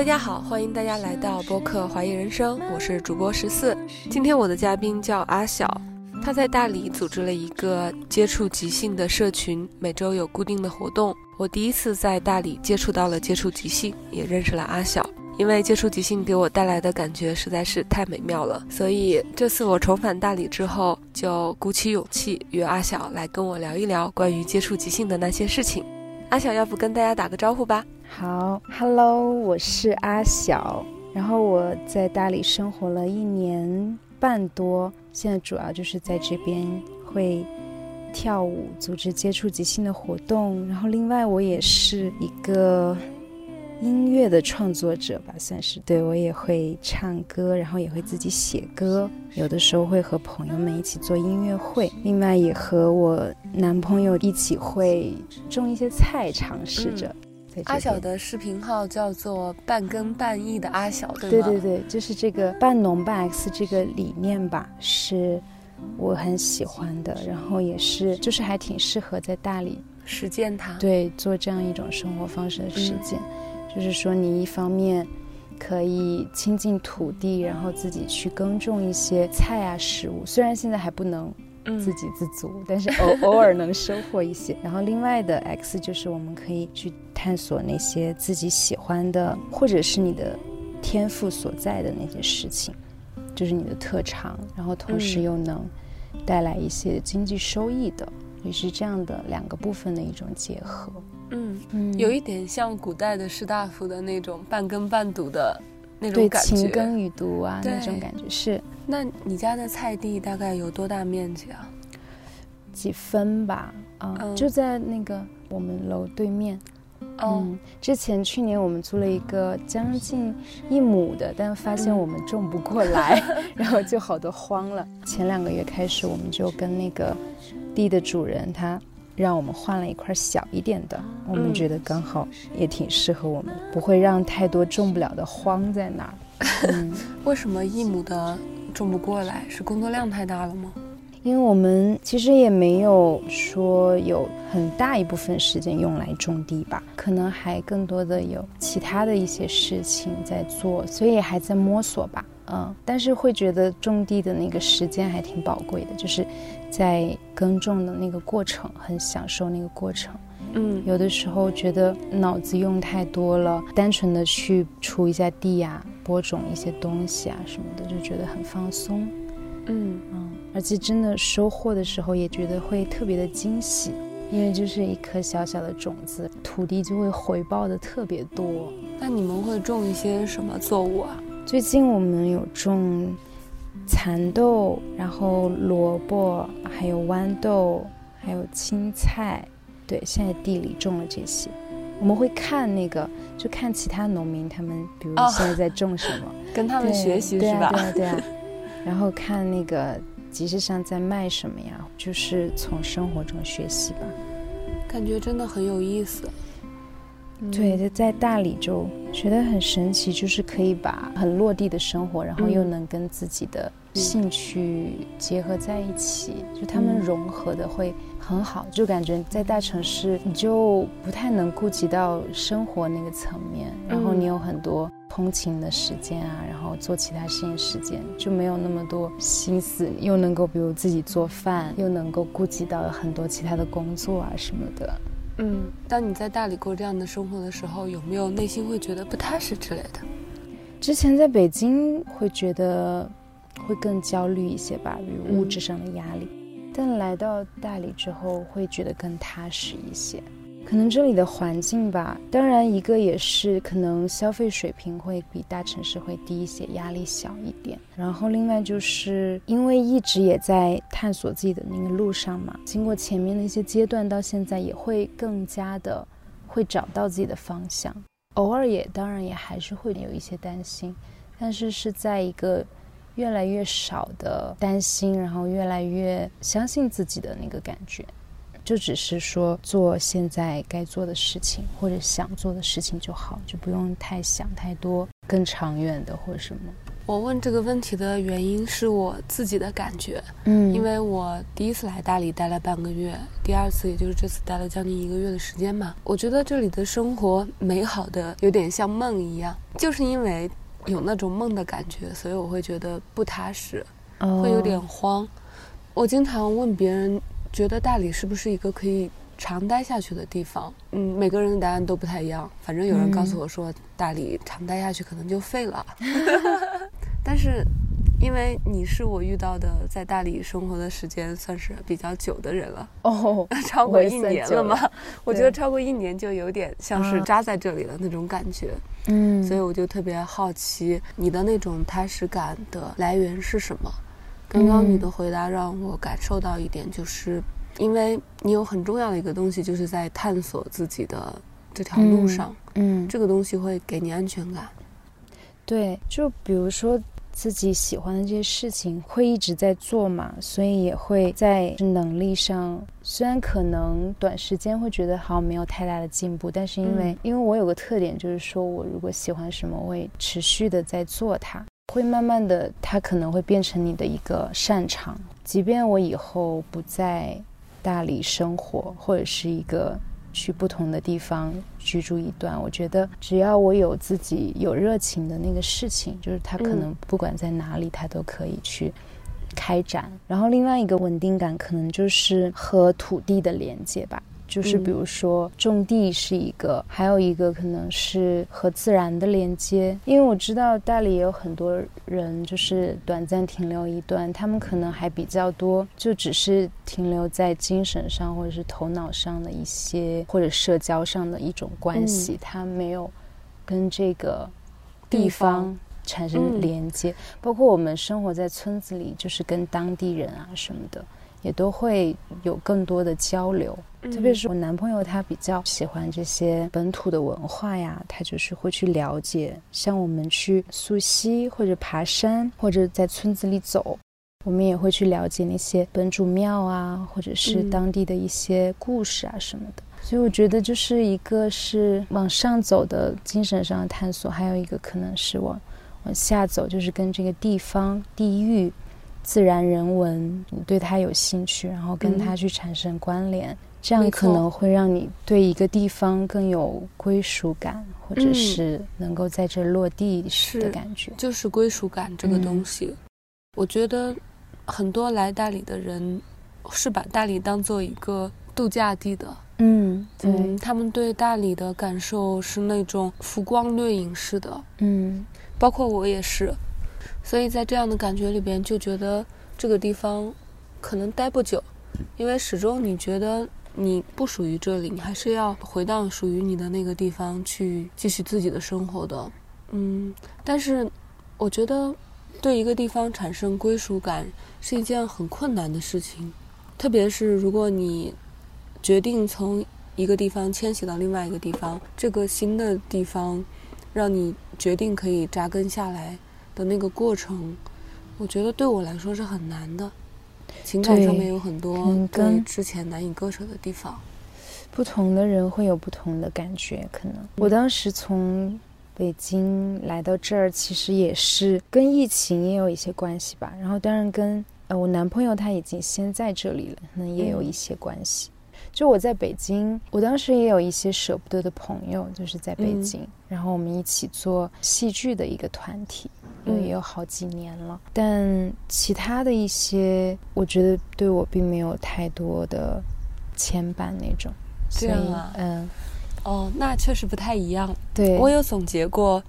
大家好，欢迎大家来到播客《怀疑人生》，我是主播十四。今天我的嘉宾叫阿晓，他在大理组织了一个接触即兴的社群，每周有固定的活动。我第一次在大理接触到了接触即兴，也认识了阿晓。因为接触即兴给我带来的感觉实在是太美妙了，所以这次我重返大理之后，就鼓起勇气约阿晓来跟我聊一聊关于接触即兴的那些事情。阿晓，要不跟大家打个招呼吧？好，Hello，我是阿晓，然后我在大理生活了一年半多，现在主要就是在这边会跳舞，组织接触即兴的活动，然后另外我也是一个。音乐的创作者吧，算是对我也会唱歌，然后也会自己写歌，有的时候会和朋友们一起做音乐会，另外也和我男朋友一起会种一些菜，尝试着。阿晓的视频号叫做“半耕半艺”的阿晓，对对对对，就是这个半农半 X 这个理念吧，是我很喜欢的，然后也是就是还挺适合在大理实践它，对，做这样一种生活方式的实践。就是说，你一方面可以亲近土地，然后自己去耕种一些菜啊食物，虽然现在还不能自给自足，但是偶 偶尔能收获一些。然后另外的 X 就是我们可以去探索那些自己喜欢的，或者是你的天赋所在的那些事情，就是你的特长，然后同时又能带来一些经济收益的，也是这样的两个部分的一种结合。嗯，有一点像古代的士大夫的那种半耕半读的那种感觉，勤耕与读啊，那种感觉是。那你家的菜地大概有多大面积啊？几分吧，啊，就在那个我们楼对面。嗯，之前去年我们租了一个将近一亩的，但发现我们种不过来，然后就好多荒了。前两个月开始，我们就跟那个地的主人他。让我们换了一块小一点的，我们觉得刚好也挺适合我们，不会让太多种不了的荒在那儿。嗯，为什么一亩的种不过来？是工作量太大了吗？因为我们其实也没有说有很大一部分时间用来种地吧，可能还更多的有其他的一些事情在做，所以还在摸索吧。嗯，但是会觉得种地的那个时间还挺宝贵的，就是在耕种的那个过程，很享受那个过程。嗯，有的时候觉得脑子用太多了，单纯的去锄一下地呀，播种一些东西啊什么的，就觉得很放松。嗯嗯，而且真的收获的时候，也觉得会特别的惊喜，因为就是一颗小小的种子，土地就会回报的特别多。那你们会种一些什么作物啊？最近我们有种蚕豆，然后萝卜，还有豌豆，还有青菜。对，现在地里种了这些。我们会看那个，就看其他农民他们，比如现在在种什么，跟他们学习是吧？对啊，对啊。然后看那个集市上在卖什么呀？就是从生活中学习吧。感觉真的很有意思。对，就在大理就觉得很神奇，就是可以把很落地的生活，然后又能跟自己的兴趣结合在一起，就他们融合的会很好。就感觉在大城市，你就不太能顾及到生活那个层面，然后你有很多通勤的时间啊，然后做其他事情时间就没有那么多心思，又能够比如自己做饭，又能够顾及到很多其他的工作啊什么的。嗯，当你在大理过这样的生活的时候，有没有内心会觉得不踏实之类的？之前在北京会觉得会更焦虑一些吧，比如物质上的压力，但来到大理之后会觉得更踏实一些。可能这里的环境吧，当然一个也是可能消费水平会比大城市会低一些，压力小一点。然后另外就是因为一直也在探索自己的那个路上嘛，经过前面的一些阶段，到现在也会更加的会找到自己的方向。偶尔也当然也还是会有一些担心，但是是在一个越来越少的担心，然后越来越相信自己的那个感觉。就只是说做现在该做的事情，或者想做的事情就好，就不用太想太多更长远的或者什么。我问这个问题的原因是我自己的感觉，嗯，因为我第一次来大理待了半个月，第二次也就是这次待了将近一个月的时间嘛。我觉得这里的生活美好的有点像梦一样，就是因为有那种梦的感觉，所以我会觉得不踏实，会有点慌。我经常问别人，觉得大理是不是一个可以长待下去的地方？嗯，每个人的答案都不太一样。反正有人告诉我说，大理长待下去可能就废了。但是，因为你是我遇到的在大理生活的时间算是比较久的人了哦，超过一年了吗？我觉得超过一年就有点像是扎在这里的那种感觉。嗯，所以我就特别好奇你的那种踏实感的来源是什么？刚刚你的回答让我感受到一点，就是因为你有很重要的一个东西，就是在探索自己的这条路上，嗯，这个东西会给你安全感。对，就比如说自己喜欢的这些事情，会一直在做嘛，所以也会在能力上，虽然可能短时间会觉得好像没有太大的进步，但是因为因为我有个特点，就是说我如果喜欢什么，我会持续的在做它，会慢慢的，它可能会变成你的一个擅长，即便我以后不在大理生活，或者是一个。去不同的地方居住一段，我觉得只要我有自己有热情的那个事情，就是它可能不管在哪里，它都可以去开展。然后另外一个稳定感，可能就是和土地的连接吧。就是比如说种地是一个，还有一个可能是和自然的连接。因为我知道大理也有很多人就是短暂停留一段，他们可能还比较多，就只是停留在精神上或者是头脑上的一些或者社交上的一种关系，他没有跟这个地方产生连接。包括我们生活在村子里，就是跟当地人啊什么的。也都会有更多的交流，特别是我男朋友，他比较喜欢这些本土的文化呀，他就是会去了解。像我们去溯溪或者爬山，或者在村子里走，我们也会去了解那些本主庙啊，或者是当地的一些故事啊什么的。所以我觉得，就是一个是往上走的精神上的探索，还有一个可能是往往下走，就是跟这个地方地域。自然人文，你对它有兴趣，然后跟它去产生关联，这样可能会让你对一个地方更有归属感，或者是能够在这落地的感觉。就是归属感这个东西，我觉得很多来大理的人是把大理当做一个度假地的。嗯，对，他们对大理的感受是那种浮光掠影式的。嗯，包括我也是。所以在这样的感觉里边，就觉得这个地方可能待不久，因为始终你觉得你不属于这里，你还是要回到属于你的那个地方去继续自己的生活的。嗯，但是我觉得对一个地方产生归属感是一件很困难的事情，特别是如果你决定从一个地方迁徙到另外一个地方，这个新的地方让你决定可以扎根下来。的那个过程，我觉得对我来说是很难的，情感上面有很多跟之前难以割舍的地方。不同的人会有不同的感觉，可能我当时从北京来到这儿，其实也是跟疫情也有一些关系吧。然后当然跟呃我男朋友他已经先在这里了，可能也有一些关系。就我在北京，我当时也有一些舍不得的朋友，就是在北京，然后我们一起做戏剧的一个团体。因为也有好几年了，但其他的一些，我觉得对我并没有太多的牵绊那种。这样啊，嗯，哦，那确实不太一样。对，我有总结过，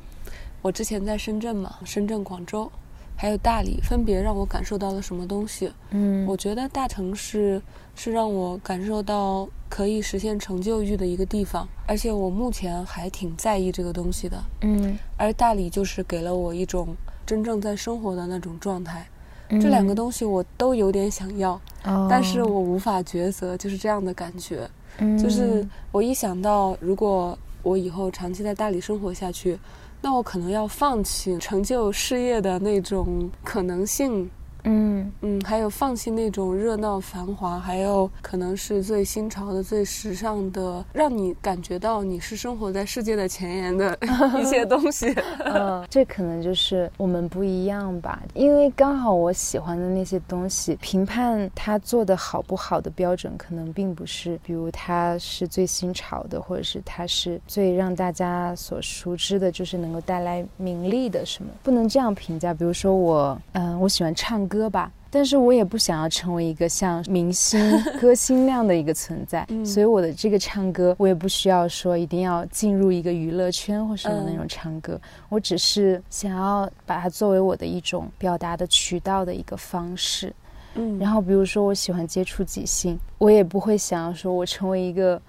我之前在深圳嘛，深圳、广州，还有大理，分别让我感受到了什么东西。嗯，我觉得大城市是让我感受到可以实现成就欲的一个地方，而且我目前还挺在意这个东西的。嗯，而大理就是给了我一种。真正在生活的那种状态，这两个东西我都有点想要，但是我无法抉择，就是这样的感觉。就是我一想到，如果我以后长期在大理生活下去，那我可能要放弃成就事业的那种可能性，嗯嗯，还有放弃那种热闹繁华，还有可能是最新潮的、最时尚的，让你感觉到你是生活在世界的前沿的 一些东西。嗯，这可能就是我们不一样吧，因为刚好我喜欢的那些东西，评判它做的好不好的标准，可能并不是，比如它是最新潮的，或者是它是最让大家所熟知的，就是能够带来名利的什么，不能这样评价。比如说我，嗯，我喜欢唱歌吧。但是我也不想要成为一个像明星、歌星那样的一个存在，所以我的这个唱歌，我也不需要说一定要进入一个娱乐圈或什么那种唱歌，我只是想要把它作为我的一种表达的渠道的一个方式。嗯，然后比如说我喜欢接触即兴，我也不会想要说我成为一个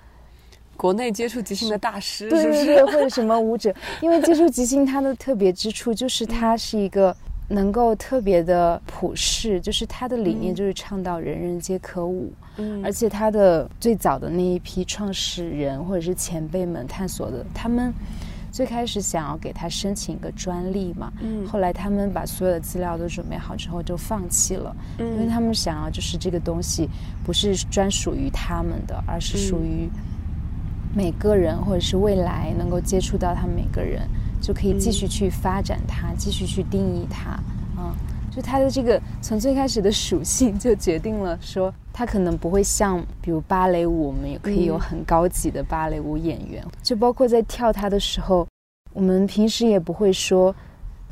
国内接触即兴的大师，对对对，或者什么舞者，因为接触即兴它的特别之处就是它是一个。能够特别的普世，就是他的理念就是倡导人人皆可舞，嗯，而且他的最早的那一批创始人或者是前辈们探索的，他们最开始想要给他申请一个专利嘛，嗯，后来他们把所有的资料都准备好之后就放弃了，嗯，因为他们想要就是这个东西不是专属于他们的，而是属于每个人或者是未来能够接触到他们每个人。就可以继续去发展它，继续去定义它，嗯，就它的这个从最开始的属性就决定了说，它可能不会像比如芭蕾舞，我们也可以有很高级的芭蕾舞演员，就包括在跳它的时候，我们平时也不会说，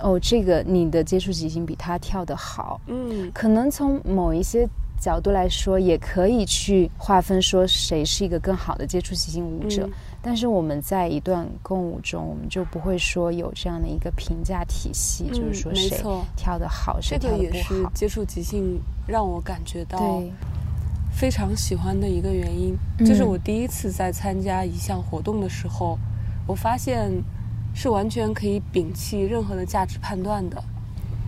哦，这个你的接触即兴比他跳得好，嗯，可能从某一些角度来说，也可以去划分说谁是一个更好的接触即兴舞者。但是我们在一段共舞中，我们就不会说有这样的一个评价体系，就是说谁跳得好，谁跳得不好。这个也是接触即兴让我感觉到非常喜欢的一个原因。就是我第一次在参加一项活动的时候，我发现是完全可以摒弃任何的价值判断的。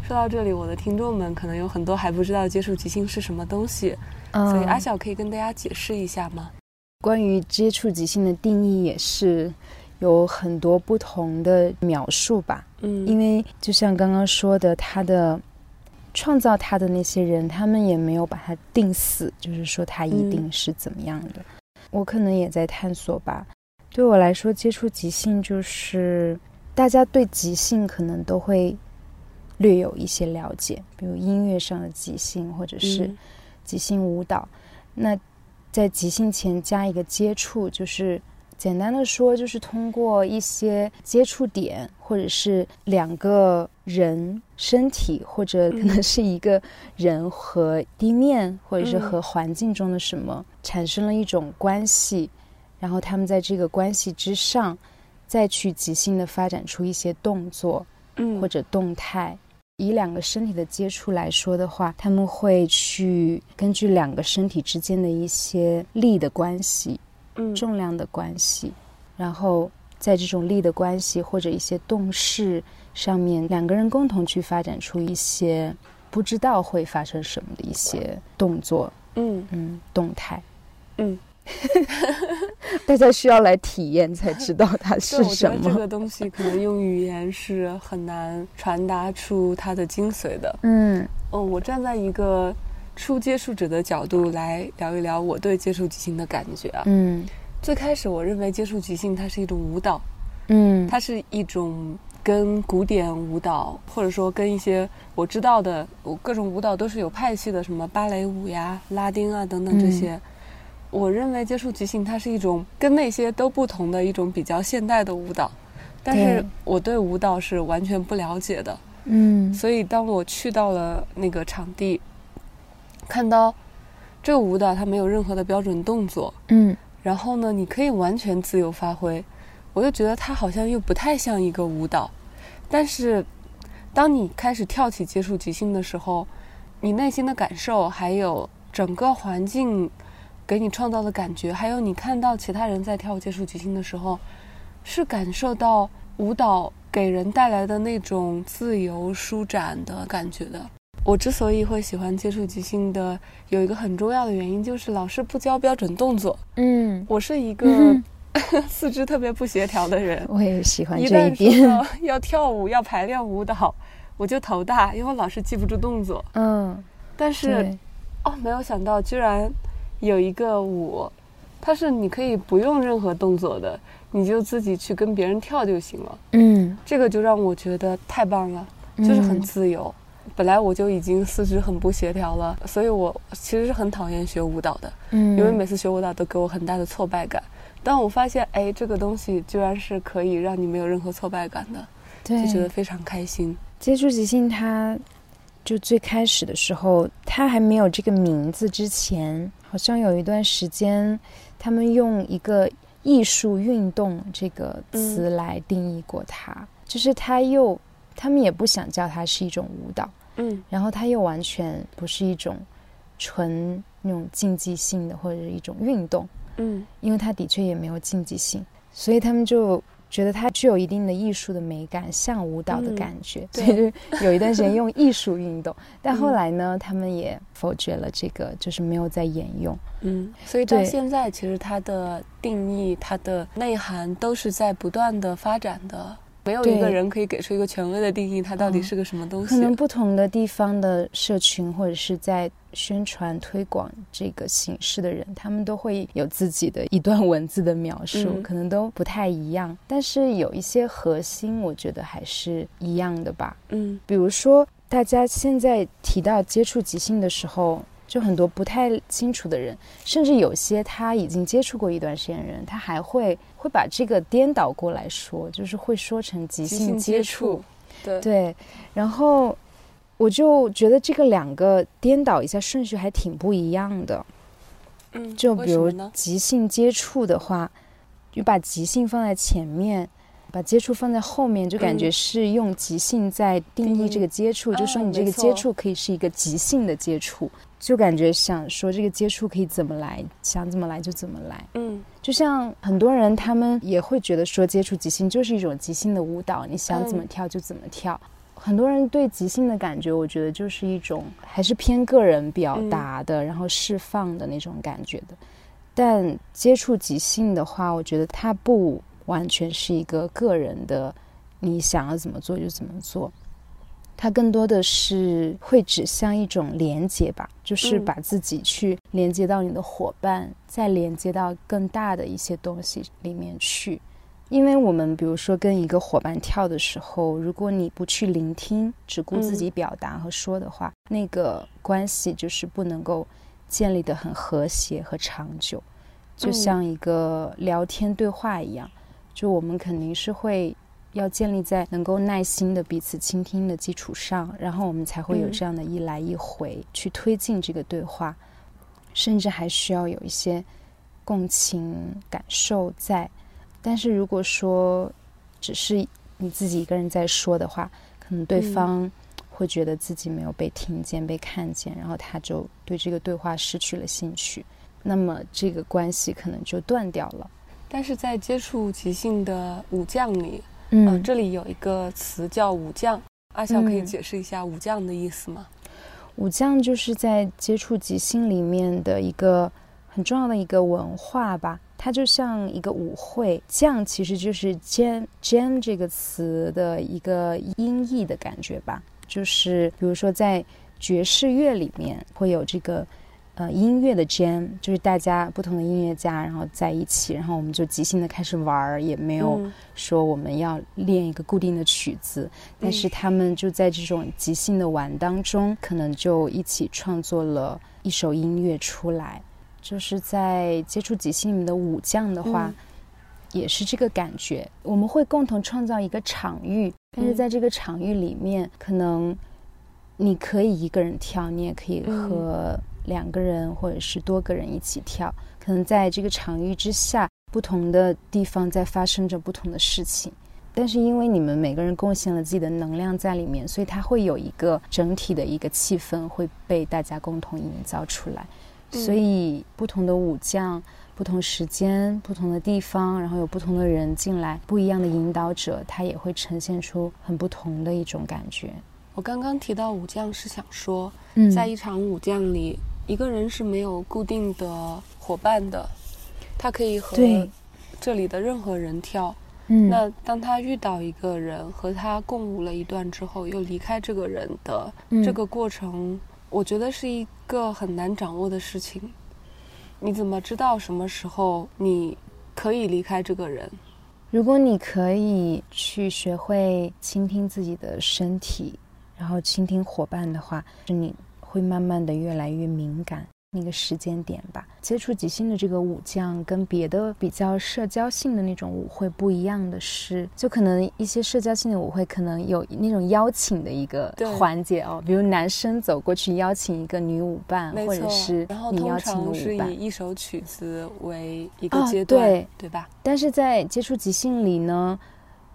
说到这里，我的听众们可能有很多还不知道接触即兴是什么东西，所以阿晓可以跟大家解释一下吗？关于接触即兴的定义也是有很多不同的描述吧。嗯，因为就像刚刚说的，他的创造他的那些人，他们也没有把它定死，就是说他一定是怎么样的。我可能也在探索吧。对我来说，接触即兴就是大家对即兴可能都会略有一些了解，比如音乐上的即兴，或者是即兴舞蹈。那在即兴前加一个接触，就是简单的说，就是通过一些接触点，或者是两个人身体，或者可能是一个人和地面，或者是和环境中的什么产生了一种关系，然后他们在这个关系之上，再去即兴的发展出一些动作，嗯，或者动态。以两个身体的接触来说的话，他们会去根据两个身体之间的一些力的关系，嗯，重量的关系，然后在这种力的关系或者一些动势上面，两个人共同去发展出一些不知道会发生什么的一些动作，嗯。嗯，动态，嗯。大家需要来体验才知道它是什么。这个东西可能用语言是很难传达出它的精髓的。嗯，哦，我站在一个初接触者的角度来聊一聊我对接触即兴的感觉啊。嗯，最开始我认为接触即兴它是一种舞蹈。嗯，它是一种跟古典舞蹈或者说跟一些我知道的我各种舞蹈都是有派系的，什么芭蕾舞呀、拉丁啊等等这些。我认为接触即兴，它是一种跟那些都不同的一种比较现代的舞蹈，但是我对舞蹈是完全不了解的。嗯，所以当我去到了那个场地，看到这个舞蹈它没有任何的标准动作，嗯，然后呢，你可以完全自由发挥，我就觉得它好像又不太像一个舞蹈。但是当你开始跳起接触即兴的时候，你内心的感受还有整个环境。给你创造的感觉，还有你看到其他人在跳接触即兴的时候，是感受到舞蹈给人带来的那种自由舒展的感觉的。我之所以会喜欢接触即兴的，有一个很重要的原因，就是老师不教标准动作。嗯，我是一个 四肢特别不协调的人，我也喜欢这一点。要跳舞，要排练舞蹈，我就头大，因为我老是记不住动作。嗯，但是，哦，没有想到居然有一个舞，它是你可以不用任何动作的，你就自己去跟别人跳就行了。嗯，这个就让我觉得太棒了，就是很嗯自由。本来我就已经四肢很不协调了，所以我其实是很讨厌学舞蹈的，嗯，因为每次学舞蹈都给我很大的挫败感。但我发现，哎，这个东西居然是可以让你没有任何挫败感的，对就觉得非常开心。接触即兴，它就最开始的时候，他还没有这个名字之前，好像有一段时间，他们用一个艺术运动这个词来定义过它，就是它又，他们也不想叫它是一种舞蹈，嗯。然后它又完全不是一种纯那种竞技性的或者是一种运动，嗯。因为它的确也没有竞技性，所以他们就觉得它具有一定的艺术的美感，像舞蹈的嗯。感觉，对。所以就有一段时间用艺术运动，但后来呢，他们也否决了这个，就是没有再沿用。嗯，所以到现在，其实它的定义、它的内涵都是在不断的发展的。没有一个人可以给出一个权威的定义，它到底嗯。是个什么东西。可能不同的地方的社群或者是在宣传推广这个形式的人，他们都会有自己的一段文字的描述，嗯可能都不太一样，但是有一些核心，我觉得还是一样的吧。嗯比如说，大家现在提到接触即兴的时候，就很多不太清楚的人，甚至有些他已经接触过一段时间的人，他还会会把这个颠倒过来说，就是会说成即兴接触。，对对，然后我就觉得这个两个颠倒一下顺序还挺不一样的。嗯，就比如？即兴接触的话，就把即兴放在前面，把接触放在后面，就感觉嗯是用即兴在定定义义这个接触，就说啊你这个接触可以是一个即兴的接触，就感觉想说这个接触可以怎么来，想怎么来就怎么来。嗯就像很多人他们也会觉得说接触即兴就是一种即兴的舞蹈，你想怎么嗯跳就怎么跳。很多人对即兴的感觉，我觉得就是一种还是偏个人表嗯达的，然后释放的那种感觉的。但接触即兴的话，我觉得它不完全是一个个人的，你想要怎么做就怎么做。它更多的是会指向一种连接吧，就是嗯把自己去连接到你的伙伴，再连接到更大的一些东西里面去。因为我们比如说跟一个伙伴跳的时候，如果你不去聆听，只顾自己表达和说的话，那个关系就是不能够建立的很和谐和长久，就嗯像一个聊天对话一样。就我们肯定是会要建立在能够耐心的彼此倾听的基础上，然后我们才会有嗯这样的一来一回去推进这个对话，甚至还需要有一些共情感受在。但是如果说只是你自己一个人在说的话，可能对嗯方会觉得自己没有被听见、被看见，然后他就对这个对话失去了兴趣，那么这个关系可能就断掉了。但是在接触即兴的武将里，嗯呃，这里有一个词叫武将，阿笑可以嗯解释一下武将的意思吗？武将就是在接触即兴里面的一个很重要的一个文化吧，它就像一个舞会。将其实就是 jam jam 这个词的一个音译的感觉吧，就是比如说在爵士乐里面会有这个。呃，音乐的 jam 就是大家不同的音乐家，然后在一起，然后我们就即兴的开始玩儿，也没有嗯说我们要练一个固定的曲子，但是他们就在这种即兴的玩当中，可能就一起创作了一首音乐出来。就是在接触即兴里面的武将的话，嗯也是这个感觉。我们会共同创造一个场域，但是嗯在这个场域里面，可能你可以一个人跳，你也可以嗯和两个人或者是多个人一起跳。可能在这个场域之下，不同的地方在发生着不同的事情。但是因为你们每个人贡献了自己的能量在里面，所以它会有一个整体的一个气氛会被大家共同营造出来。嗯所以不同的武将、不同时间、不同的地方，然后有不同的人进来，不一样的引导者，他也会呈现出很不同的一种感觉。我刚刚提到武将是想说，嗯在一场武将里，一个人是没有固定的伙伴的，他可以和这里的任何人跳。嗯，那当他遇到一个人和他共舞了一段之后，又离开这个人的嗯这个过程，我觉得是一个很难掌握的事情。你怎么知道什么时候你可以离开这个人？如果你可以去学会倾听自己的身体，然后倾听伙伴的话，是你会慢慢的越来越敏感。那个时间点吧，接触即兴的这个舞将跟别的比较社交性的那种舞会不一样的是，就可能一些社交性的舞会可能有那种邀请的一个对环节哦，比如男生走过去邀请一个女舞伴，或者是，你邀请一个常是舞伴以。一首曲子为一个哦阶段，对对吧？但是在接触即兴里呢，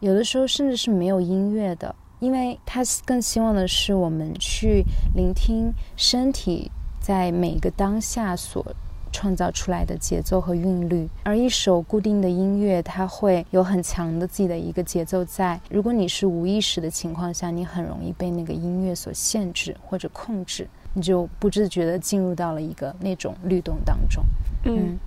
有的时候甚至是没有音乐的，因为他更希望的是我们去聆听身体在每一个当下所创造出来的节奏和韵律，而一首固定的音乐，它会有很强的自己的一个节奏在。如果你是无意识的情况下，你很容易被那个音乐所限制或者控制，你就不自觉地进入到了一个那种律动当中。嗯，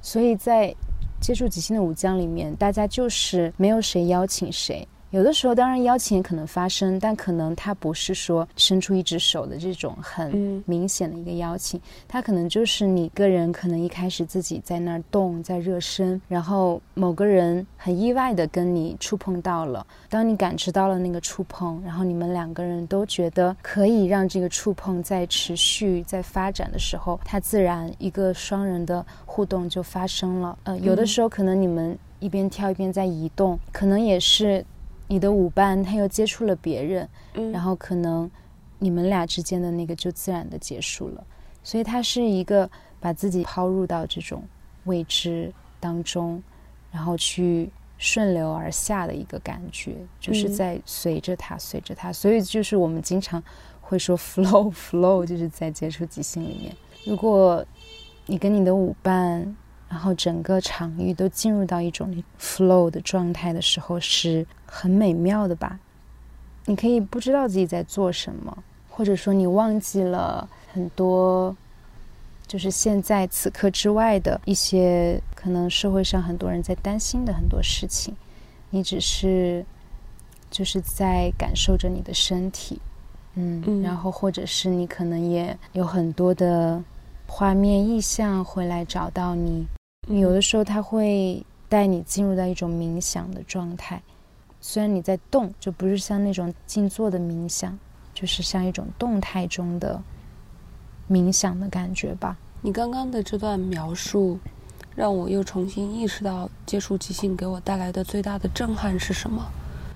所以在接触即兴的舞将里面，大家就是没有谁邀请谁。有的时候，当然邀请也可能发生，但可能它不是说伸出一只手的这种很嗯。明显的一个邀请，它可能就是你个人可能一开始自己在那儿动，在热身，然后某个人很意外的跟你触碰到了，当你感知到了那个触碰，然后你们两个人都觉得可以让这个触碰在持续在发展的时候，它自然一个双人的互动就发生了。呃，有的时候可能你们一边跳一边在移动，可能也是你的舞伴他又接触了别人，嗯，然后可能你们俩之间的那个就自然的结束了。所以他是一个把自己抛入到这种未知当中，然后去顺流而下的一个感觉，就是嗯在随着它，随着它。所以就是我们经常会说 flow flow，就是在接触即兴里面，如果你跟你的舞伴。然后整个场域都进入到一种 flow 的状态的时候，是很美妙的吧？你可以不知道自己在做什么，或者说你忘记了很多，就是现在此刻之外的一些可能社会上很多人在担心的很多事情，你只是就是在感受着你的身体，嗯，嗯然后或者是你可能也有很多的画面意象会来找到你，有的时候它会带你进入到一种冥想的状态。虽然你在动，就不是像那种静坐的冥想，就是像一种动态中的冥想的感觉吧。你刚刚的这段描述，让我又重新意识到接触即兴给我带来的最大的震撼是什么？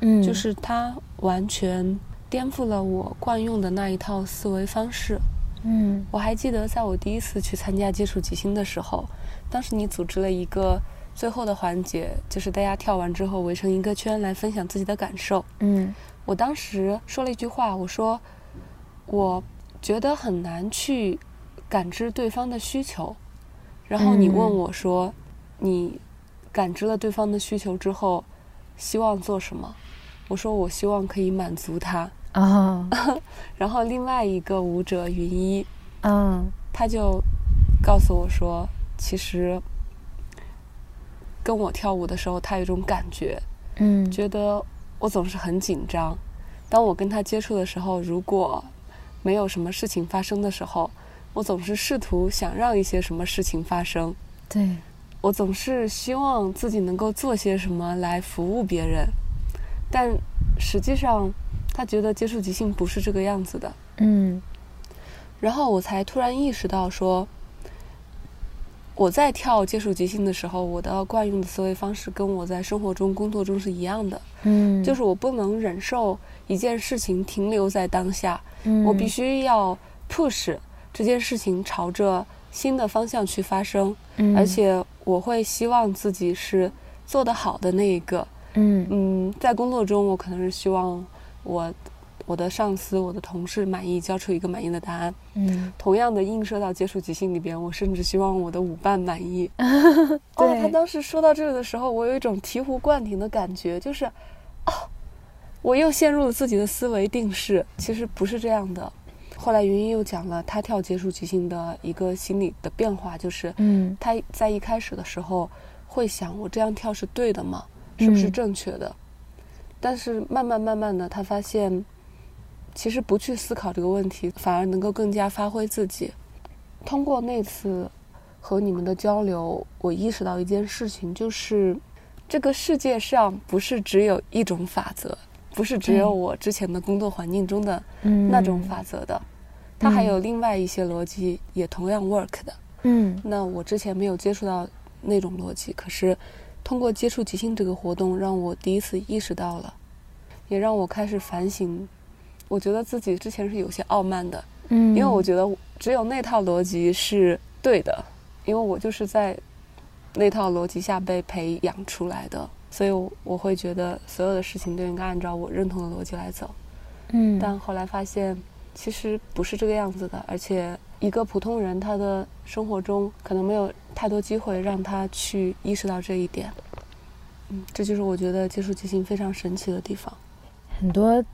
嗯就是它完全颠覆了我惯用的那一套思维方式。嗯我还记得在我第一次去参加接触即兴的时候，当时你组织了一个最后的环节，就是大家跳完之后围成一个圈来分享自己的感受。嗯我当时说了一句话，我说我觉得很难去感知对方的需求。然后你嗯问我说，你感知了对方的需求之后，希望做什么？我说我希望可以满足他。哦 然后另外一个舞者云一，嗯他就告诉我说，其实跟我跳舞的时候，他有一种感觉，嗯觉得我总是很紧张。当我跟他接触的时候，如果没有什么事情发生的时候，我总是试图想让一些什么事情发生。对我总是希望自己能够做些什么来服务别人，但实际上，他觉得接触即兴不是这个样子的。嗯然后我才突然意识到说，我在跳接触即兴的时候，我的惯用的思维方式跟我在生活中、工作中是一样的，嗯。就是我不能忍受一件事情停留在当下，我必须须要 push 这件事情朝着新的方向去发生，嗯。而且我会希望自己是做得好的那一个。嗯。嗯，在工作中，我可能是希望我我的上司、我的同事满意，交出一个满意的答案。嗯同样的映射到接触即兴里边，我甚至希望我的舞伴满意。哦，对他当时说到这个的时候，我有一种醍醐灌顶的感觉，就是，哦，我又陷入了自己的思维定式，其实不是这样的。后来云云又讲了他跳接触即兴的一个心理的变化，就是嗯他在一开始的时候会想，我这样跳是对的吗？是不是正确的？但是慢慢慢慢的，他发现，其实不去思考这个问题，反而能够更加发挥自己。通过那次和你们的交流，我意识到一件事情，就是这个世界上不是只有一种法则，不是只有我之前的工作环境中的那种法则的，它还有另外一些逻辑也同样 work 的。嗯，那我之前没有接触到那种逻辑，可是通过接触即兴这个活动，让我第一次意识到了，也让我开始反省。我觉得自己之前是有些傲慢的，嗯，因为我觉得只有那套逻辑是对的，因为我就是在那套逻辑下被培养出来的，所以我会觉得所有的事情都应该按照我认同的逻辑来走。嗯，但后来发现，其实不是这个样子的，而且一个普通人他的生活中可能没有太多机会让他去意识到这一点。嗯，这就是我觉得接触即兴非常神奇的地方。很多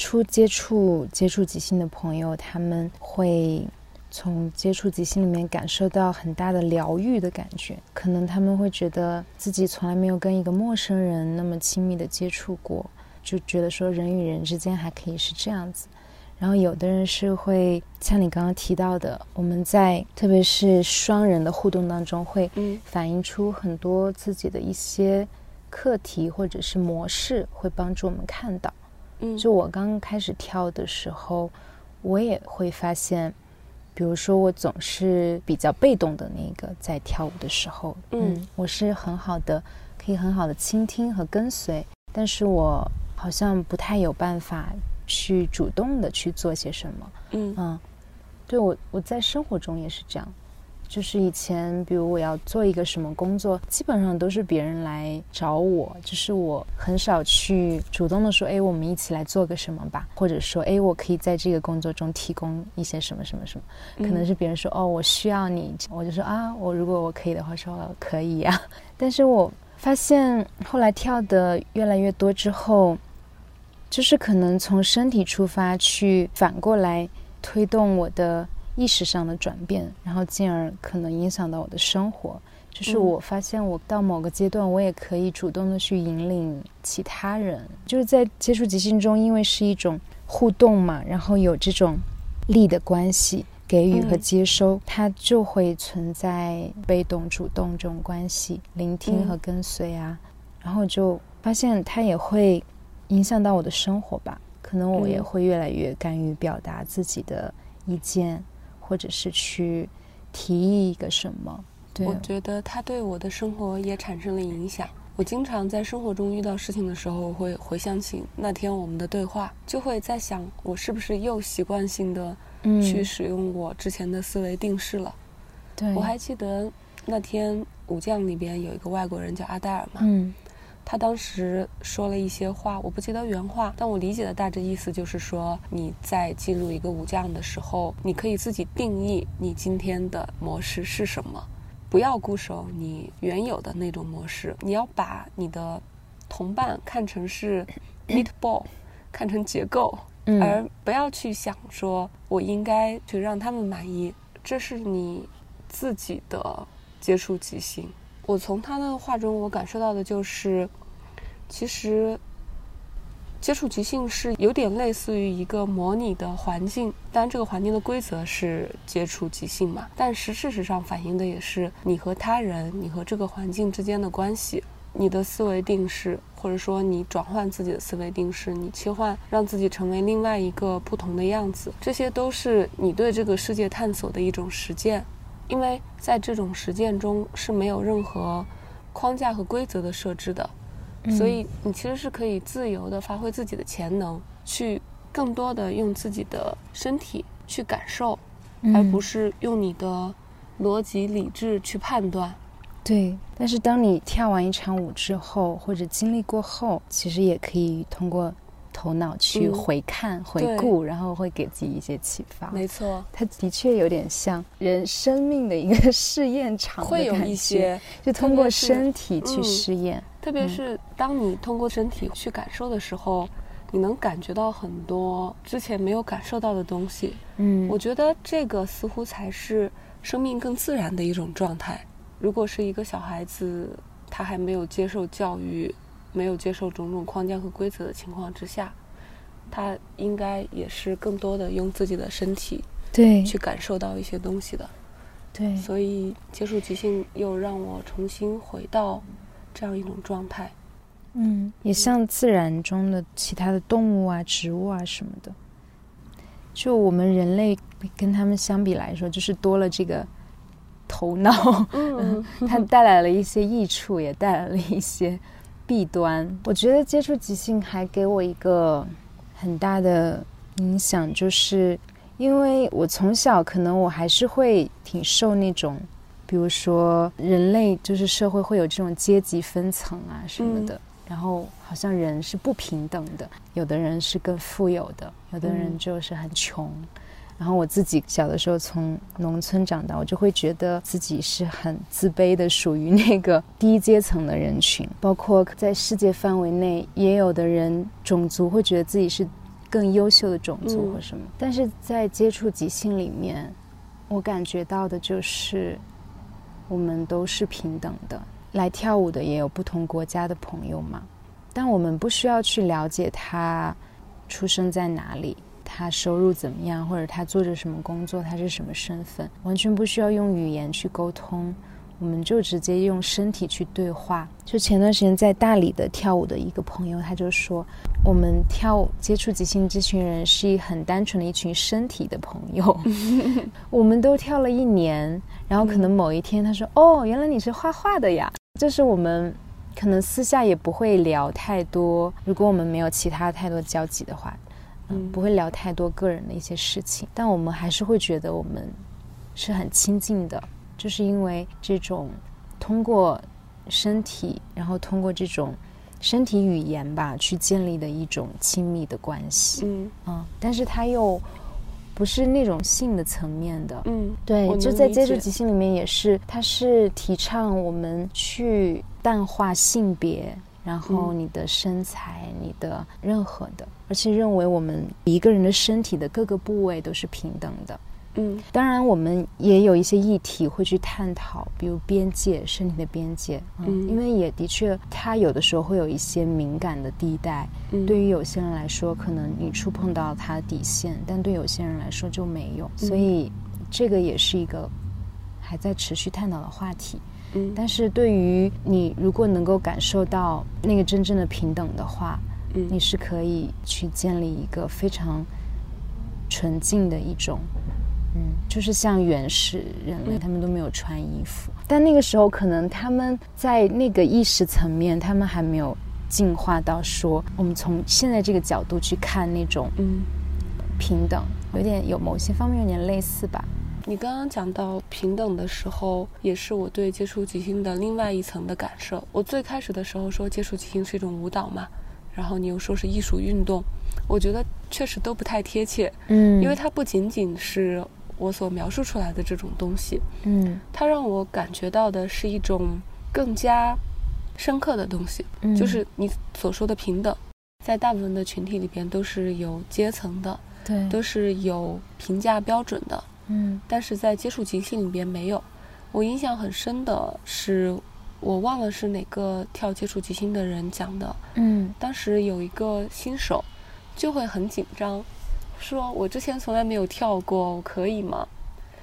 初接触接触即兴的朋友，他们会从接触即兴里面感受到很大的疗愈的感觉。可能他们会觉得自己从来没有跟一个陌生人那么亲密的接触过，就觉得说人与人之间还可以是这样子。然后有的人是会像你刚刚提到的，我们在特别是双人的互动当中，会嗯反映出很多自己的一些课题或者是模式，会帮助我们看到。嗯，就我刚开始跳的时候，我也会发现，比如说我总是比较被动的那个，在跳舞的时候，嗯。我是很好的，可以很好的倾听和跟随，但是我好像不太有办法去主动的去做些什么。嗯。嗯，对我我在生活中也是这样，就是以前比如我要做一个什么工作，基本上都是别人来找我，就是我很少去主动的说，哎，我们一起来做个什么吧，或者说，哎，我可以在这个工作中提供一些什么什么什么，可能是别人说，哦，我需要你，我就说啊，我如果我可以的话，说可以呀、但是我发现后来跳的越来越多之后，就是可能从身体出发去反过来推动我的意识上的转变，然后进而可能影响到我的生活。就是嗯我发现我到某个阶段，我也可以主动的去引领其他人。就是在接触即兴中，因为是一种互动嘛，然后有这种力的关系，给予和嗯接收，它就会存在被动、主动这种关系，聆听嗯和跟随啊。然后就发现它也会影响到我的生活吧。可能我也嗯会越来越敢于表达自己的意见，或者是去提议一个什么。对我觉得它对我的生活也产生了影响。我经常在生活中遇到事情的时候，会回想起那天我们的对话，就会在想，我是不是又习惯性的嗯去使用我之前的思维定式了？对，我还记得那天武将里边有一个外国人叫阿黛尔嘛，嗯他当时说了一些话，我不记得原话，但我理解的大致意思就是说，你在进入一个武将的时候，你可以自己定义你今天的模式是什么，不要固守你原有的那种模式，你要把你的同伴看成是 meatball，看成结构，嗯而不要去想说我应该去让他们满意，这是你自己的接触即兴。我从他的话中，我感受到的就是，其实接触即兴是有点类似于一个模拟的环境，当然这个环境的规则是接触即兴嘛，但是事实上反映的也是你和他人、你和这个环境之间的关系。你的思维定式，或者说你转换自己的思维定式，你切换，让自己成为另外一个不同的样子，这些都是你对这个世界探索的一种实践。因为在这种实践中是没有任何框架和规则的设置的，所以你其实是可以自由的发挥自己的潜能，去更多的用自己的身体去感受，而不是是用你的逻辑理智去判断。对。但是当你跳完一场舞之后，或者经历过后，其实也可以通过头脑去嗯回看、回顾，然后会给自己一些启发。没错，它的确有点像人生命的一个试验场会有一些，就通过身体去嗯试验。特别是当你通过身体去感受的时候，你能感觉到很多之前没有感受到的东西。嗯，我觉得这个似乎才是生命更自然的一种状态。如果是一个小孩子，他还没有接受教育，没有接受种种框架和规则的情况之下，他应该也是更多的用自己的身体对去感受到一些东西的。对，所以接触即兴又让我重新回到这样一种状态。嗯，也像自然中的其他的动物啊、植物啊什么的。就我们人类跟他们相比来说，就是多了这个头脑，嗯，它带来了一些益处，也带来了一些弊端。我觉得接触即兴还给我一个很大的影响，就是因为我从小可能我还是会挺受那种，比如说人类就是社会会有这种阶级分层啊什么的。然后好像人是不平等的，有的人是更富有的，有的人就是很穷。然后我自己小的时候从农村长大，我就会觉得自己是很自卑的，属于那个低阶层的人群。包括在世界范围内，也有的人种族会觉得自己是更优秀的种族或什么。但是在接触即兴里面，我感觉到的就是我们都是平等的。来跳舞的也有不同国家的朋友嘛，但我们不需要去了解他出生在哪里，他收入怎么样，或者他做着什么工作，他是什么身份，完全不需要用语言去沟通，我们就直接用身体去对话。就前段时间在大理的跳舞的一个朋友，他就说，我们跳接触即兴这群人是一很单纯的一群身体的朋友，我们都跳了一年，然后可能某一天他说，哦，原来你是画画的呀。就是我们可能私下也不会聊太多，如果我们没有其他太多交集的话，嗯，不会聊太多个人的一些事情。但我们还是会觉得我们是很亲近的，就是因为这种通过身体，然后通过这种身体语言吧，去建立的一种亲密的关系。嗯嗯，但是他又。不是那种性的层面的，嗯，对，就在接触即兴里面也是，它是提倡我们去淡化性别，然后你的身材，你的任何的，而且认为我们一个人的身体的各个部位都是平等的。嗯，当然，我们也有一些议题会去探讨，比如边界，身体的边界。嗯，因为也的确，它有的时候会有一些敏感的地带。嗯，对于有些人来说，可能你触碰到他的底线，但对有些人来说就没有。所以，这个也是一个还在持续探讨的话题。嗯，但是对于你，如果能够感受到那个真正的平等的话，嗯，你是可以去建立一个非常纯净的一种。嗯，就是像原始人类，他们都没有穿衣服，但那个时候可能他们在那个意识层面，他们还没有进化到说，我们从现在这个角度去看那种嗯平等，有点有某些方面有点类似吧。你刚刚讲到平等的时候，也是我对接触即兴的另外一层的感受。我最开始的时候说接触即兴是一种舞蹈嘛，然后你又说是艺术运动，我觉得确实都不太贴切，嗯，因为它不仅仅是。我所描述出来的这种东西，嗯，它让我感觉到的是一种更加深刻的东西，嗯就是你所说的平等，在大部分的群体里边都是有阶层的，对，都是有评价标准的，嗯，但是在接触即兴里边没有。我印象很深的是，我忘了是哪个跳接触即兴的人讲的，嗯，当时有一个新手就会很紧张。说我之前从来没有跳过，我可以吗？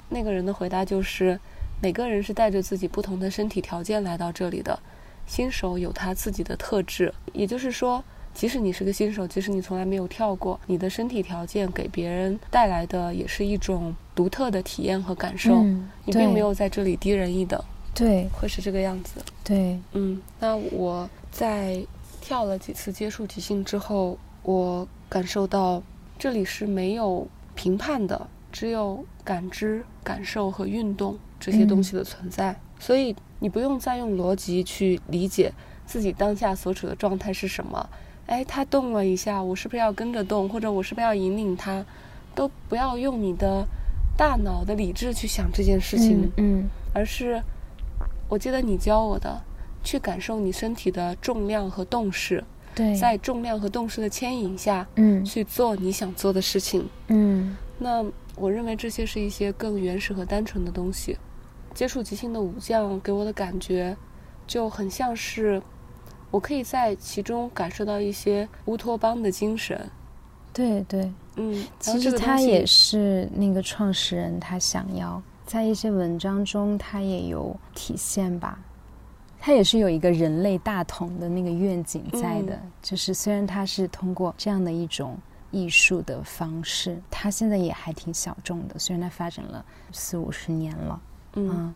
那个人的回答就是：每个人是带着自己不同的身体条件来到这里的，新手有他自己的特质。也就是说，即使你是个新手，即使你从来没有跳过，你的身体条件给别人带来的也是一种独特的体验和感受。你并没有在这里低人一等，对，会是这个样子。对，嗯，那我在跳了几次接触即兴之后，我感受到。这里是没有评判的，只有感知、感受和运动这些东西的存在。所以你不用再用逻辑去理解自己当下所处的状态是什么。哎，他动了一下，我是不是要跟着动？或者我是不是要引领他？都不要用你的大脑的理智去想这件事情。嗯，而是我记得你教我的，去感受你身体的重量和动势。在重量和动势的牵引下，嗯，去做你想做的事情，嗯，那我认为这些是一些更原始和单纯的东西。接触即兴的武将给我的感觉，就很像是我可以在其中感受到一些乌托邦的精神。对对，嗯，其实他也是那个创始人，他想要在一些文章中，它也有体现吧。它也是有一个人类大同的那个愿景在的，就是虽然它是通过这样的一种艺术的方式，它现在也还挺小众的，虽然它发展了四五十年了，嗯，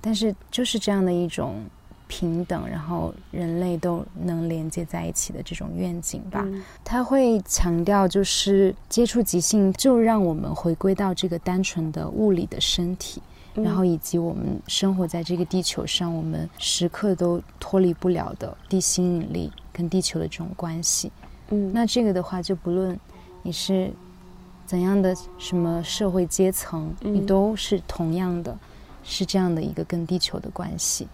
但是就是这样的一种平等，然后人类都能连接在一起的这种愿景吧。他会强调，就是接触即兴，就让我们回归到这个单纯的物理的身体。然后以及我们生活在这个地球上，我们时刻都脱离不了的地心引力跟地球的这种关系。嗯，那这个的话，就不论你是怎样的什么社会阶层，你都是同样的，是这样的一个跟地球的关系。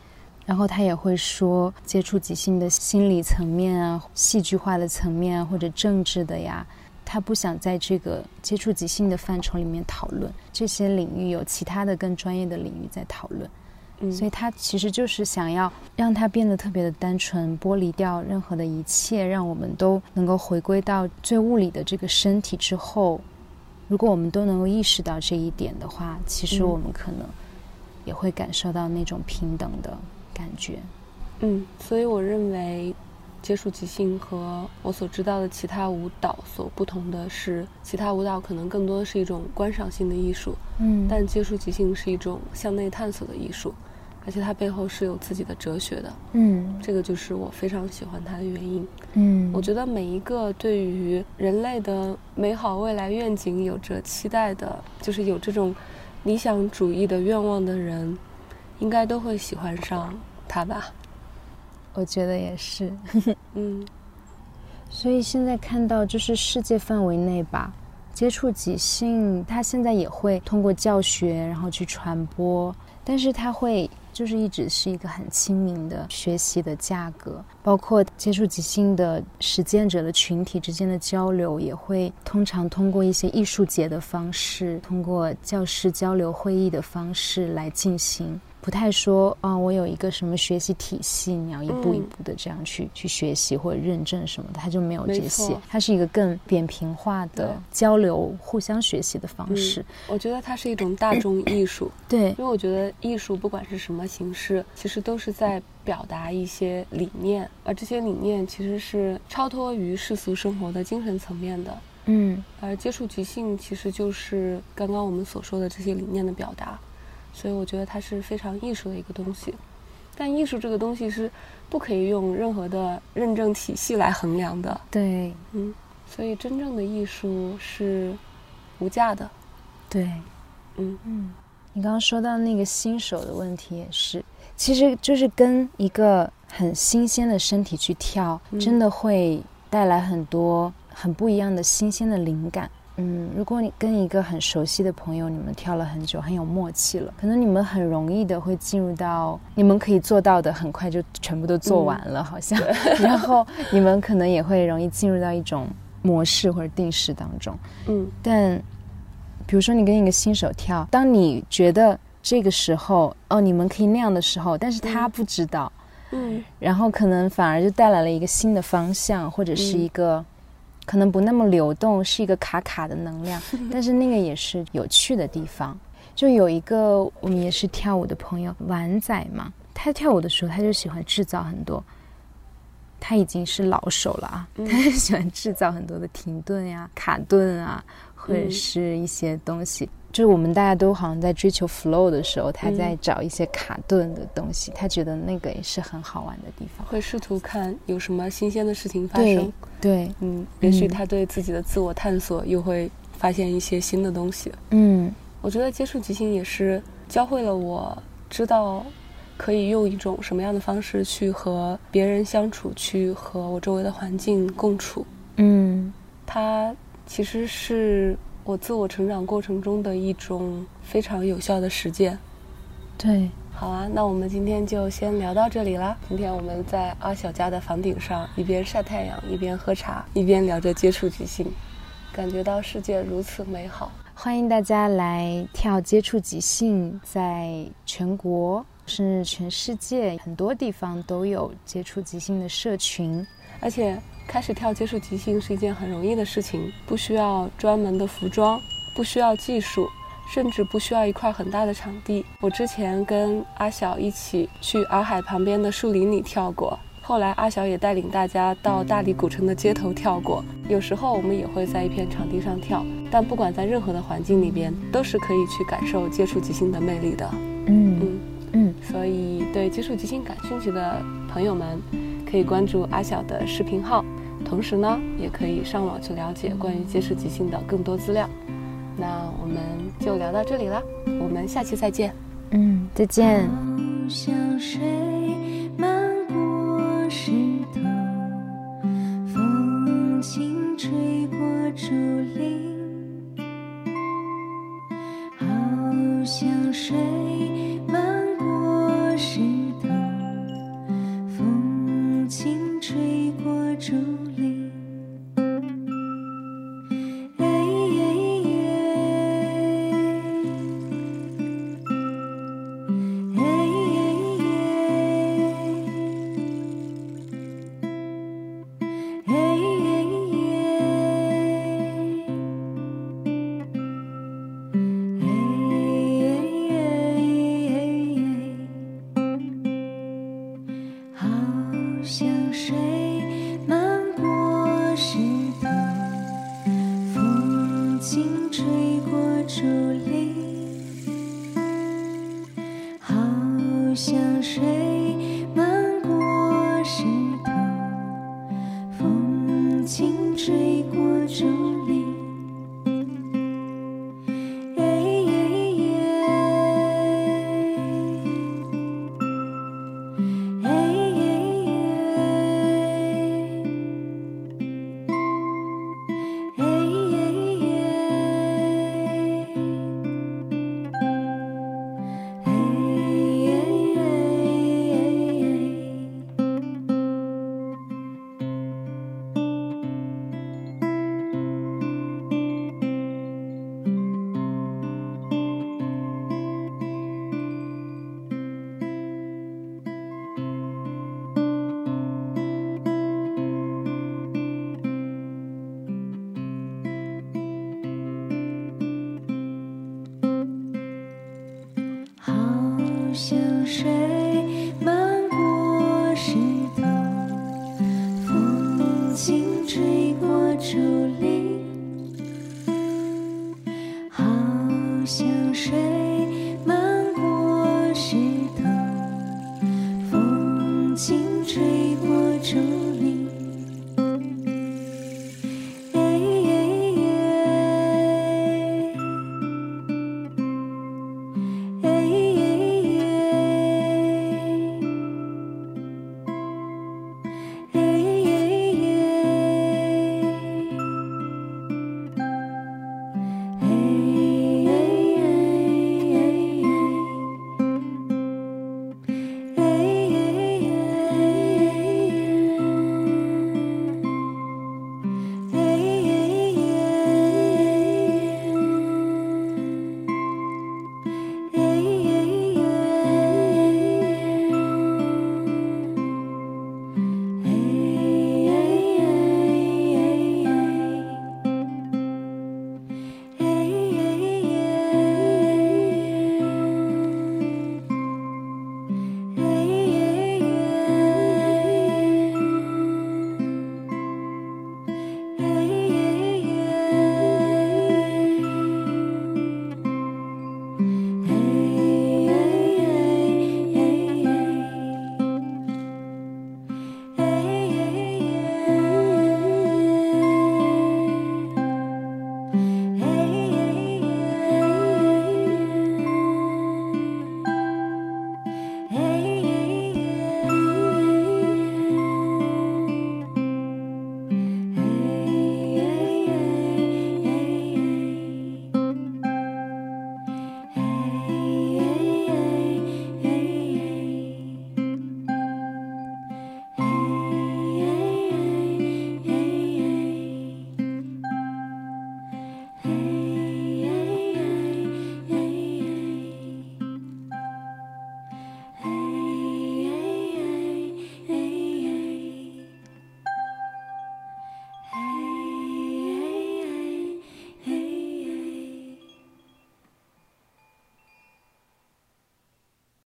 然后他也会说，接触即兴的心理层面啊，戏剧化的层面啊，或者政治的呀。他不想在这个接触即兴的范畴里面讨论这些领域，有其他的更专业的领域在讨论。嗯，所以他其实就是想要让它变得特别的单纯，剥离掉任何的一切，让我们都能够回归到最物理的这个身体之后。如果我们都能够意识到这一点的话，其实我们可能也会感受到那种平等的感觉。嗯，所以我认为。接触即兴和我所知道的其他舞蹈所不同的是，其他舞蹈可能更多的是一种观赏性的艺术，嗯，但接触即兴是一种向内探索的艺术，而且它背后是有自己的哲学的，嗯，这个就是我非常喜欢它的原因，嗯，我觉得每一个对于人类的美好未来愿景有着期待的，就是有这种理想主义的愿望的人，应该都会喜欢上它吧。我觉得也是，嗯，所以现在看到就是世界范围内吧，接触即兴，它现在也会通过教学然后去传播，但是它会就是一直是一个很亲民的学习的价格，包括接触即兴的实践者的群体之间的交流，也会通常通过一些艺术节的方式，通过教师交流会议的方式来进行。不太说啊，我有一个什么学习体系，你要一步一步的这样去去学习或者认证什么的，他就没有这些。它是一个更扁平化的交流、互相学习的方式。我觉得它是一种大众艺术。对，因为我觉得艺术不管是什么形式，其实都是在表达一些理念，而这些理念其实是超脱于世俗生活的精神层面的。嗯，而接触即兴其实就是刚刚我们所说的这些理念的表达。所以我觉得它是非常艺术的一个东西，但艺术这个东西是不可以用任何的认证体系来衡量的。对，嗯，所以真正的艺术是无价的。对，嗯嗯，你刚刚说到那个新手的问题也是，其实就是跟一个很新鲜的身体去跳，真的会带来很多很不一样的新鲜的灵感。嗯，如果你跟一个很熟悉的朋友，你们跳了很久，很有默契了，可能你们很容易的会进入到你们可以做到的，很快就全部都做完了，好像。然后你们可能也会容易进入到一种模式或者定式当中。嗯。但比如说你跟一个新手跳，当你觉得这个时候哦，你们可以那样的时候，但是他不知道。嗯。然后可能反而就带来了一个新的方向，或者是一个。可能不那么流动，是一个卡卡的能量，但是那个也是有趣的地方。就有一个我们也是跳舞的朋友，丸仔嘛，他跳舞的时候他就喜欢制造很多，他已经是老手了啊，他就喜欢制造很多的停顿呀、卡顿啊，或者是一些东西。就是我们大家都好像在追求 flow 的时候，他在找一些卡顿的东西，他觉得那个也是很好玩的地方。会试图看有什么新鲜的事情发生。对，嗯，也许他对自己的自我探索又会发现一些新的东西。嗯，我觉得接触即兴也是教会了我知道可以用一种什么样的方式去和别人相处，去和我周围的环境共处。嗯，它其实是。我自我成长过程中的一种非常有效的实践。对，好啊，那我们今天就先聊到这里啦。今天我们在阿小家的房顶上，一边晒太阳，一边喝茶，一边聊着接触即兴，感觉到世界如此美好。欢迎大家来跳接触即兴，在全国。甚至全世界很多地方都有接触即兴的社群。而且开始跳接触即兴是一件很容易的事情，不需要专门的服装，不需要技术，甚至不需要一块很大的场地。我之前跟阿晓一起去洱海旁边的树林里跳过。后来，阿晓也带领大家到大理古城的街头跳过。有时候，我们也会在一片场地上跳。但不管在任何的环境里边，都是可以去感受接触即兴的魅力的。嗯嗯嗯。所以，对接触即兴感兴趣的朋友们，可以关注阿晓的视频号，同时呢，也可以上网去了解关于结石急性的更多资料。那我们就聊到这里了，我们下期再见。嗯，再见。像水。